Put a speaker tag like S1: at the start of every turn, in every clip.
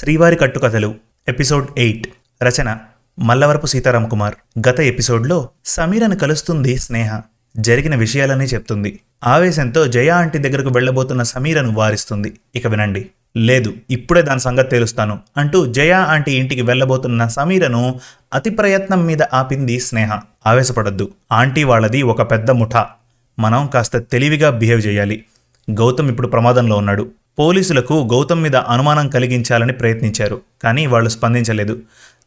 S1: శ్రీవారి కట్టుకథలు episode eight. రచన మల్లవరపు సీతారాం కుమార్. గత ఎపిసోడ్లో సమీరను కలుస్తుంది స్నేహ. జరిగిన విషయాలన్నీ చెప్తుంది. ఆవేశంతో జయ ఆంటీ దగ్గరకు వెళ్ళబోతున్న సమీరను వారిస్తుంది. ఇక వినండి. లేదు ఇప్పుడే దాని సంగతి తేలుస్తాను అంటూ జయ ఆంటీ ఇంటికి వెళ్ళబోతున్న సమీరను అతి ప్రయత్నం మీద ఆపింది స్నేహ. ఆవేశపడద్దు. ఆంటీ వాళ్ళది ఒక పెద్ద ముఠా. మనం కాస్త తెలివిగా బిహేవ్ చేయాలి. గౌతమ్ ఇప్పుడు ప్రమాదంలో ఉన్నాడు. పోలీసులకు గౌతమ్ మీద అనుమానం కలిగించాలని ప్రయత్నించారు కానీ వాళ్ళు స్పందించలేదు.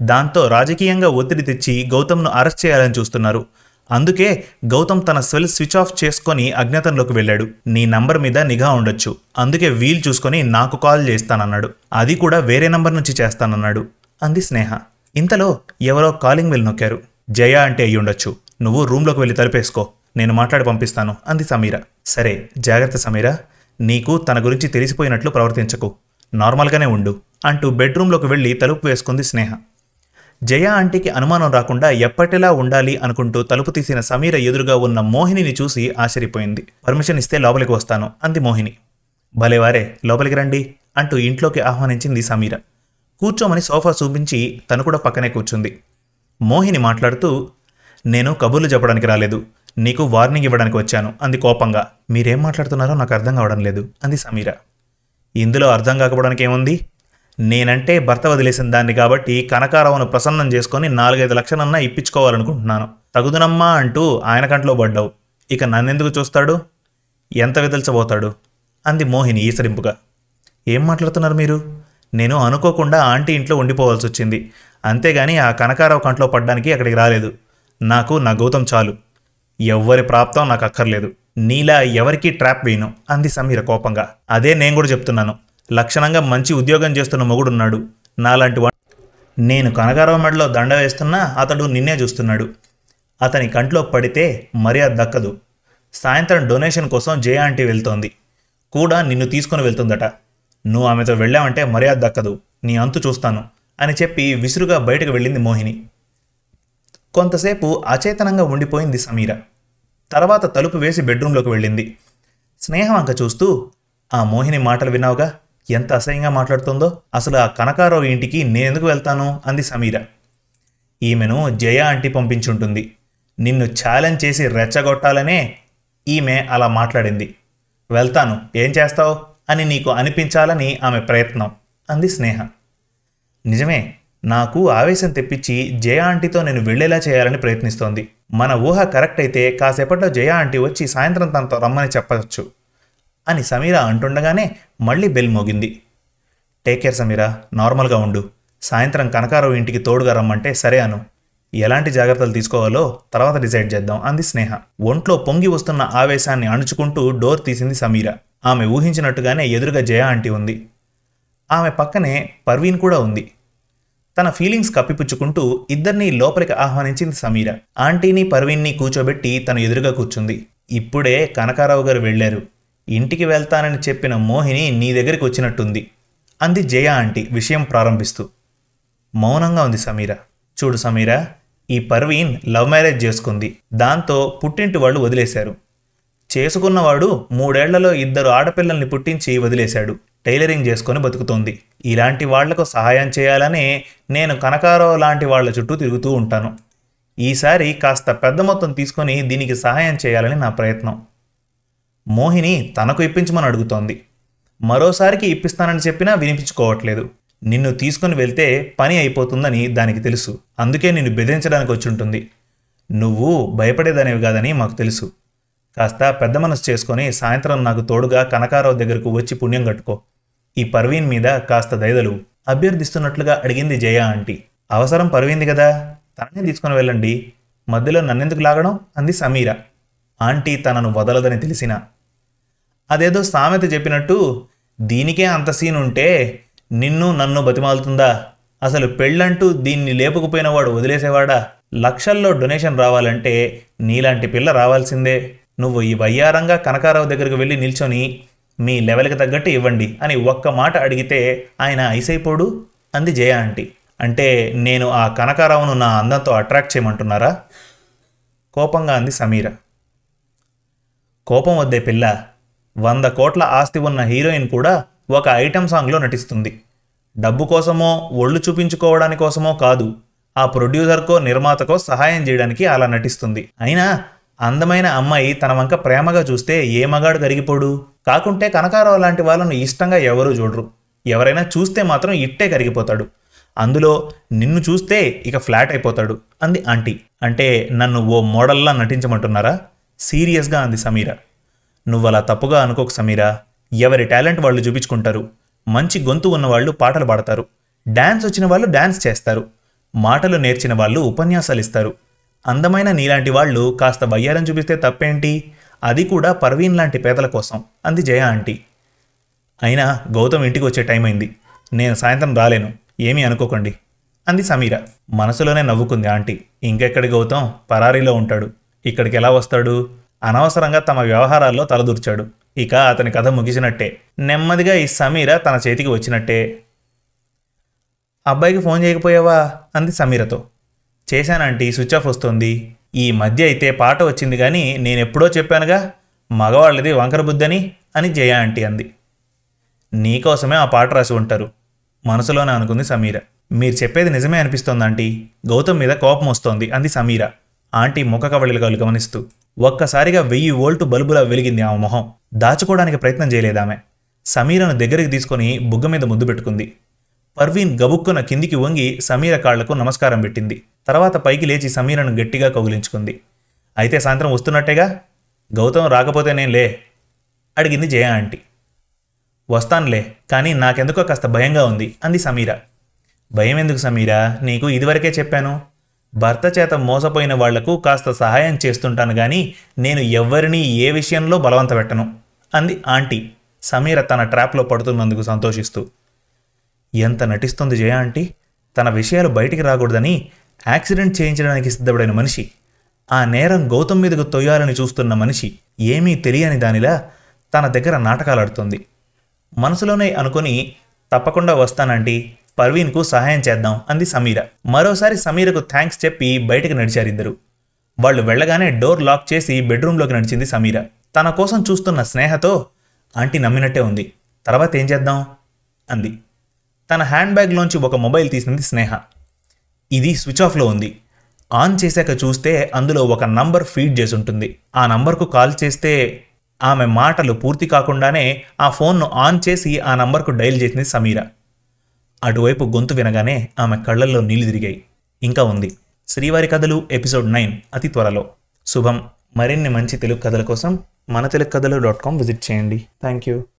S1: దాంతో రాజకీయంగా ఒత్తిడి తెచ్చి గౌతమ్ను అరెస్ట్ చేయాలని చూస్తున్నారు. అందుకే గౌతమ్ తన సెల్ స్విచ్ ఆఫ్ చేసుకొని అజ్ఞాతంలోకి వెళ్ళాడు. నీ నంబర్ మీద నిఘా ఉండొచ్చు. అందుకే వీల్ చూసుకొని నాకు కాల్ చేస్తానన్నాడు. అది కూడా వేరే నంబర్ నుంచి చేస్తానన్నాడు అంది స్నేహ. ఇంతలో ఎవరో కాలింగ్ వెల్ నొక్కారు. జయ అంటే అయ్యి ఉండొచ్చు. నువ్వు రూమ్లోకి వెళ్ళి తలుపేసుకో. నేను మాట్లాడి పంపిస్తాను అంది సమీర. సరే జాగ్రత్త సమీరా. నీకు తన గురించి తెలిసిపోయినట్లు ప్రవర్తించకు. నార్మల్గానే ఉండు అంటూ బెడ్రూమ్లోకి వెళ్ళి తలుపు వేసుకుంది స్నేహ. జయ ఆంటీకి అనుమానం రాకుండా ఎప్పటిలా ఉండాలి అనుకుంటూ తలుపు తీసిన సమీర ఎదురుగా ఉన్న మోహినిని చూసి ఆశ్చర్యపోయింది. పర్మిషన్ ఇస్తే లోపలికి వస్తాను అంది మోహిని. భలేవారే లోపలికి రండి అంటూ ఇంట్లోకి ఆహ్వానించింది సమీర. కూర్చోమని సోఫా చూపించి తను కూడా పక్కనే కూర్చుంది. మోహిని మాట్లాడుతూ నేను కబుర్లు చెప్పడానికి రాలేదు నీకు వార్నింగ్ ఇవ్వడానికి వచ్చాను. అంది కోపంగా. మీరేం మాట్లాడుతున్నారో నాకు అర్థం కావడం లేదు అంది సమీర. ఇందులో అర్థం కాకపోవడానికి ఏముంది? నేనంటే భర్త వదిలేసిన దాన్ని కాబట్టి కనకారావును ప్రసన్నం చేసుకొని నాలుగైదు లక్షలన్నా ఇప్పించుకోవాలనుకుంటున్నాను. తగుదునమ్మా అంటూ ఆయన కంట్లో పడ్డావు. ఇక నన్నెందుకు చూస్తాడు? ఎంత విదల్చబోతాడు? అంది మోహిని ఈసరింపుగా. ఏం మాట్లాడుతున్నారు మీరు? నేను అనుకోకుండా ఆంటీ ఇంట్లో ఉండిపోవాల్సి వచ్చింది అంతేగాని ఆ కనకారావు కంట్లో పడ్డానికి అక్కడికి రాలేదు. నాకు నా గౌతం చాలు. ఎవ్వరి ప్రాప్తం నాకు అక్కర్లేదు. నీలా ఎవరికీ ట్రాప్ వేయను? అంది సమీర కోపంగా. అదే నేను కూడా చెప్తున్నాను. లక్షణంగా మంచి ఉద్యోగం చేస్తున్న మొగుడున్నాడు. నాలాంటి వా నేను కనకారావు మెడలో దండ వేస్తున్నా అతడు నిన్నే చూస్తున్నాడు. అతని కంట్లో పడితే మర్యాద దక్కదు. సాయంత్రం డొనేషన్ కోసం జయ ఆంటీ వెళ్తోంది. కూడా నిన్ను తీసుకొని వెళ్తుందట. నువ్వు ఆమెతో వెళ్ళావంటే మర్యాద దక్కదు. నీ అంతు చూస్తాను అని చెప్పి విసురుగా బయటకు వెళ్ళింది మోహిని. కొంతసేపు అచేతనంగా ఉండిపోయింది సమీర. తర్వాత తలుపు వేసి బెడ్రూమ్లోకి వెళ్ళింది. స్నేహం అంక చూస్తూ ఆ మోహిని మాటలు విన్నావుగా? ఎంత అసహ్యంగా మాట్లాడుతుందో? అసలు ఆ కనకారావు ఇంటికి నేనెందుకు వెళ్తాను? అంది సమీర. ఈమెను జయ ఆంటీ పంపించుంటుంది. నిన్ను ఛాలెంజ్ చేసి రెచ్చగొట్టాలనే ఈమె అలా మాట్లాడింది. వెళ్తాను. ఏం చేస్తావు? అని నీకు అనిపించాలని ఆమె ప్రయత్నం అంది స్నేహ. నిజమే. నాకు ఆవేశం తెప్పించి జయ ఆంటీతో నేను వెళ్ళేలా చేయాలని ప్రయత్నిస్తోంది. మన ఊహ కరెక్ట్ అయితే కాసేపట్లో జయ ఆంటీ వచ్చి సాయంత్రం తనతో రమ్మని చెప్పవచ్చు అని సమీర అంటుండగానే మళ్ళీ బెల్ మోగింది. టేక్ కేర్ సమీరా నార్మల్గా ఉండు. సాయంత్రం కనకారావు ఇంటికి తోడుగా రమ్మంటే సరే అను. ఎలాంటి జాగ్రత్తలు తీసుకోవాలో తర్వాత డిసైడ్ చేద్దాం అంది స్నేహ. ఒంట్లో పొంగి వస్తున్న ఆవేశాన్ని అణుచుకుంటూ డోర్ తీసింది సమీర. ఆమె ఊహించినట్టుగానే ఎదురుగా జయ ఆంటీ ఉంది. ఆమె పక్కనే పర్వీన్ కూడా ఉంది. తన ఫీలింగ్స్ కప్పిపుచ్చుకుంటూ ఇద్దరినీ లోపలికి ఆహ్వానించింది సమీర. ఆంటీని పర్వీన్ని కూర్చోబెట్టి తను ఎదురుగా కూర్చుంది. ఇప్పుడే కనకారావు గారు వెళ్ళారు. ఇంటికి వెళ్తానని చెప్పిన మోహిని నీ దగ్గరికి వచ్చినట్టుంది. అంది జయ ఆంటీ విషయం ప్రారంభిస్తూ. మౌనంగా ఉంది సమీర. చూడు సమీర ఈ పర్వీన్ లవ్ మ్యారేజ్ చేసుకుంది. దాంతో పుట్టింటి వాళ్ళు వదిలేశారు. చేసుకున్నవాడు మూడేళ్ళలో ఇద్దరు ఆడపిల్లల్ని పుట్టించి వదిలేశాడు. టైలరింగ్ చేసుకొని బతుకుతోంది. ఇలాంటి వాళ్ళకు సహాయం చేయాలని నేను కనకారావు లాంటి వాళ్ళ చుట్టూ తిరుగుతూ ఉంటాను. ఈసారి కాస్త పెద్ద మొత్తం తీసుకొని దీనికి సహాయం చేయాలని నా ప్రయత్నం. మోహిని తనకు ఇప్పించమని అడుగుతోంది. మరోసారికి ఇప్పిస్తానని చెప్పినా వినిపించుకోవట్లేదు. నిన్ను తీసుకుని వెళ్తే పని అయిపోతుందని దానికి తెలుసు. అందుకే నిన్ను బెదిరించడానికి వచ్చింటుంది. నువ్వు భయపడేదనేవి కాదని మాకు తెలుసు. కాస్త పెద్ద మనసు చేసుకొని సాయంత్రం నాకు తోడుగా కనకారావు దగ్గరకు వచ్చి పుణ్యం కట్టుకో. ఈ పర్వీన్ మీద కాస్త దయదలు అభ్యర్థిస్తున్నట్లుగా అడిగింది జయ ఆంటీ. అవసరం పర్వీంది కదా? తననే తీసుకుని వెళ్ళండి. మధ్యలో నన్నెందుకు లాగడం? అంది సమీర. ఆంటీ తనను వదలదని తెలిసిన. అదేదో సామెత చెప్పినట్టు దీనికే అంత సీన్ ఉంటే నిన్ను నన్ను బతిమాలుతుందా? అసలు పెళ్ళంటూ దీన్ని లేపుకుపోయినవాడు వదిలేసేవాడా? లక్షల్లో డొనేషన్ రావాలంటే నీలాంటి పిల్ల రావాల్సిందే. నువ్వు ఈ వయ్యారంగా కనకారావు దగ్గరకు వెళ్ళి నిల్చొని మీ లెవెల్కి తగ్గట్టు ఇవ్వండి అని ఒక్క మాట అడిగితే ఆయన ఐసైపోడు? అంది జయ ఆంటీ. అంటే నేను ఆ కనకారావును నా అందంతో అట్రాక్ట్ చేయమంటున్నారా? కోపంగా అంది సమీర. కోపం వద్దే పిల్ల వంద కోట్ల ఆస్తి ఉన్న హీరోయిన్ కూడా ఒక ఐటెం సాంగ్లో నటిస్తుంది. డబ్బు కోసమో ఒళ్ళు చూపించుకోవడాని కోసమో కాదు ఆ ప్రొడ్యూసర్కో నిర్మాతకో సహాయం చేయడానికి అలా నటిస్తుంది. అయినా అందమైన అమ్మాయి తన వంక ప్రేమగా చూస్తే ఏ మగాడు కరిగిపోడు? కాకుంటే కనకారావు లాంటి వాళ్ళను ఇష్టంగా ఎవరూ చూడరు. ఎవరైనా చూస్తే మాత్రం ఇట్టే కరిగిపోతాడు. అందులో నిన్ను చూస్తే ఇక ఫ్లాట్ అయిపోతాడు అంది ఆంటీ. అంటే నన్ను ఓ మోడల్లా నటించమంటున్నారా? సీరియస్గా అంది సమీర. నువ్వు అలా తప్పుగా అనుకోకు సమీరా. ఎవరి టాలెంట్ వాళ్ళు చూపించుకుంటారు. మంచి గొంతు ఉన్నవాళ్ళు పాటలు పాడతారు. డ్యాన్స్ వచ్చిన వాళ్ళు డ్యాన్స్ చేస్తారు. మాటలు నేర్చిన వాళ్ళు ఉపన్యాసాలు ఇస్తారు. అందమైన నీలాంటి వాళ్ళు కాస్త బయ్యారం చూపిస్తే తప్పేంటి? అది కూడా పర్వీన్ లాంటి పేదల కోసం అంది జయ ఆంటీ. అయినా గౌతమ్ ఇంటికి వచ్చే టైం అయింది. నేను సాయంత్రం రాలేను ఏమీ అనుకోకండి అంది సమీర. మనసులోనే నవ్వుకుంది ఆంటీ. ఇంకెక్కడి గౌతమ్? పరారీలో ఉంటాడు. ఇక్కడికి ఎలా వస్తాడు? అనవసరంగా తమ వ్యవహారాల్లో తలదూర్చాడు. ఇక అతని కథ ముగిసినట్టే. నెమ్మదిగా ఈ సమీర తన చేతికి వచ్చినట్టే. అబ్బాయికి ఫోన్ చేయకపోయావా? అంది సమీరతో. చేశానంటీ స్విచ్ ఆఫ్ వస్తుంది. ఈ మధ్య అయితే పాట వచ్చింది కానీ నేను ఎప్పుడో చెప్పానుగా మగవాళ్ళది వంకర బుద్ధని అని జయ ఆంటీ అంది. నీకోసమే ఆ పాట రాసి ఉంటారు మనసులోనే అనుకుంది సమీర. మీరు చెప్పేది నిజమే అనిపిస్తోంది ఆంటీ గౌతమ్ మీద కోపం వస్తోంది అంది సమీర. ఆంటీ ముఖ కవళికలు గమనిస్తూ ఒక్కసారిగా వెయ్యి వోల్టు బల్బులా వెలిగింది ఆమె మొహం. దాచుకోవడానికి ప్రయత్నం చేయలేదామె సమీరను దగ్గరికి తీసుకొని బుగ్గ మీద ముద్దు పెట్టుకుంది. పర్వీన్ గబుక్కున కిందికి వంగి సమీర కాళ్ళకు నమస్కారం పెట్టింది. తర్వాత పైకి లేచి సమీరను గట్టిగా కౌగిలించుకుంది. అయితే సాయంత్రం వస్తున్నట్టేగా? గౌతమ్ రాకపోతే నేను లే అడిగింది జయ ఆంటీ. వస్తానులే కానీ నాకెందుకో కాస్త భయంగా ఉంది అంది సమీర. భయం ఎందుకు సమీరా? నీకు ఇదివరకే చెప్పాను. భర్త చేత మోసపోయిన వాళ్ళకు కాస్త సహాయం చేస్తుంటాను కానీ నేను ఎవ్వరినీ ఏ విషయంలో బలవంత పెట్టను అంది ఆంటీ. సమీర తన ట్రాప్లో పడుతున్నందుకు సంతోషిస్తూ. ఎంత నటిస్తుంది జయ ఆంటీ? తన విషయాలు బయటికి రాకూడదని యాక్సిడెంట్ చేయించడానికి సిద్ధపడిన మనిషి ఆ నేరం గౌతమ్ మీదకు తొయ్యాలని చూస్తున్న మనిషి ఏమీ తెలియని దానిలా తన దగ్గర నాటకాలాడుతుంది. మనసులోనే అనుకుని తప్పకుండా వస్తానంటీ పర్వీన్కు సహాయం చేద్దాం అంది సమీర. మరోసారి సమీరకు థ్యాంక్స్ చెప్పి బయటకు నడిచారిద్దరు వాళ్ళు వెళ్ళగానే డోర్ లాక్ చేసి బెడ్రూమ్లోకి నడిచింది సమీర. తన కోసం చూస్తున్న స్నేహతో ఆంటీ నమ్మినట్టే ఉంది తర్వాత ఏం చేద్దాం? అంది. తన హ్యాండ్ బ్యాగ్లోంచి ఒక మొబైల్ తీసింది స్నేహ. ఇది స్విచ్ ఆఫ్లో ఉంది. ఆన్ చేశాక చూస్తే అందులో ఒక నంబర్ ఫీడ్ చేసి ఉంటుంది. ఆ నంబర్కు కాల్ చేస్తే ఆమె మాటలు పూర్తి కాకుండానే ఆ ఫోన్ను ఆన్ చేసి ఆ నంబర్కు డైల్ చేసింది సమీర. అటువైపు గొంతు వినగానే ఆమె కళ్ళల్లో నీళ్ళు తిరిగాయి. ఇంకా ఉంది. శ్రీవారి కథలు ఎపిసోడ్ నైన్ అతి త్వరలో. శుభం. మరిన్ని మంచి తెలుగు కథల కోసం మన తెలుగు కథలు డాట్ కామ్ విజిట్ చేయండి. Thank you.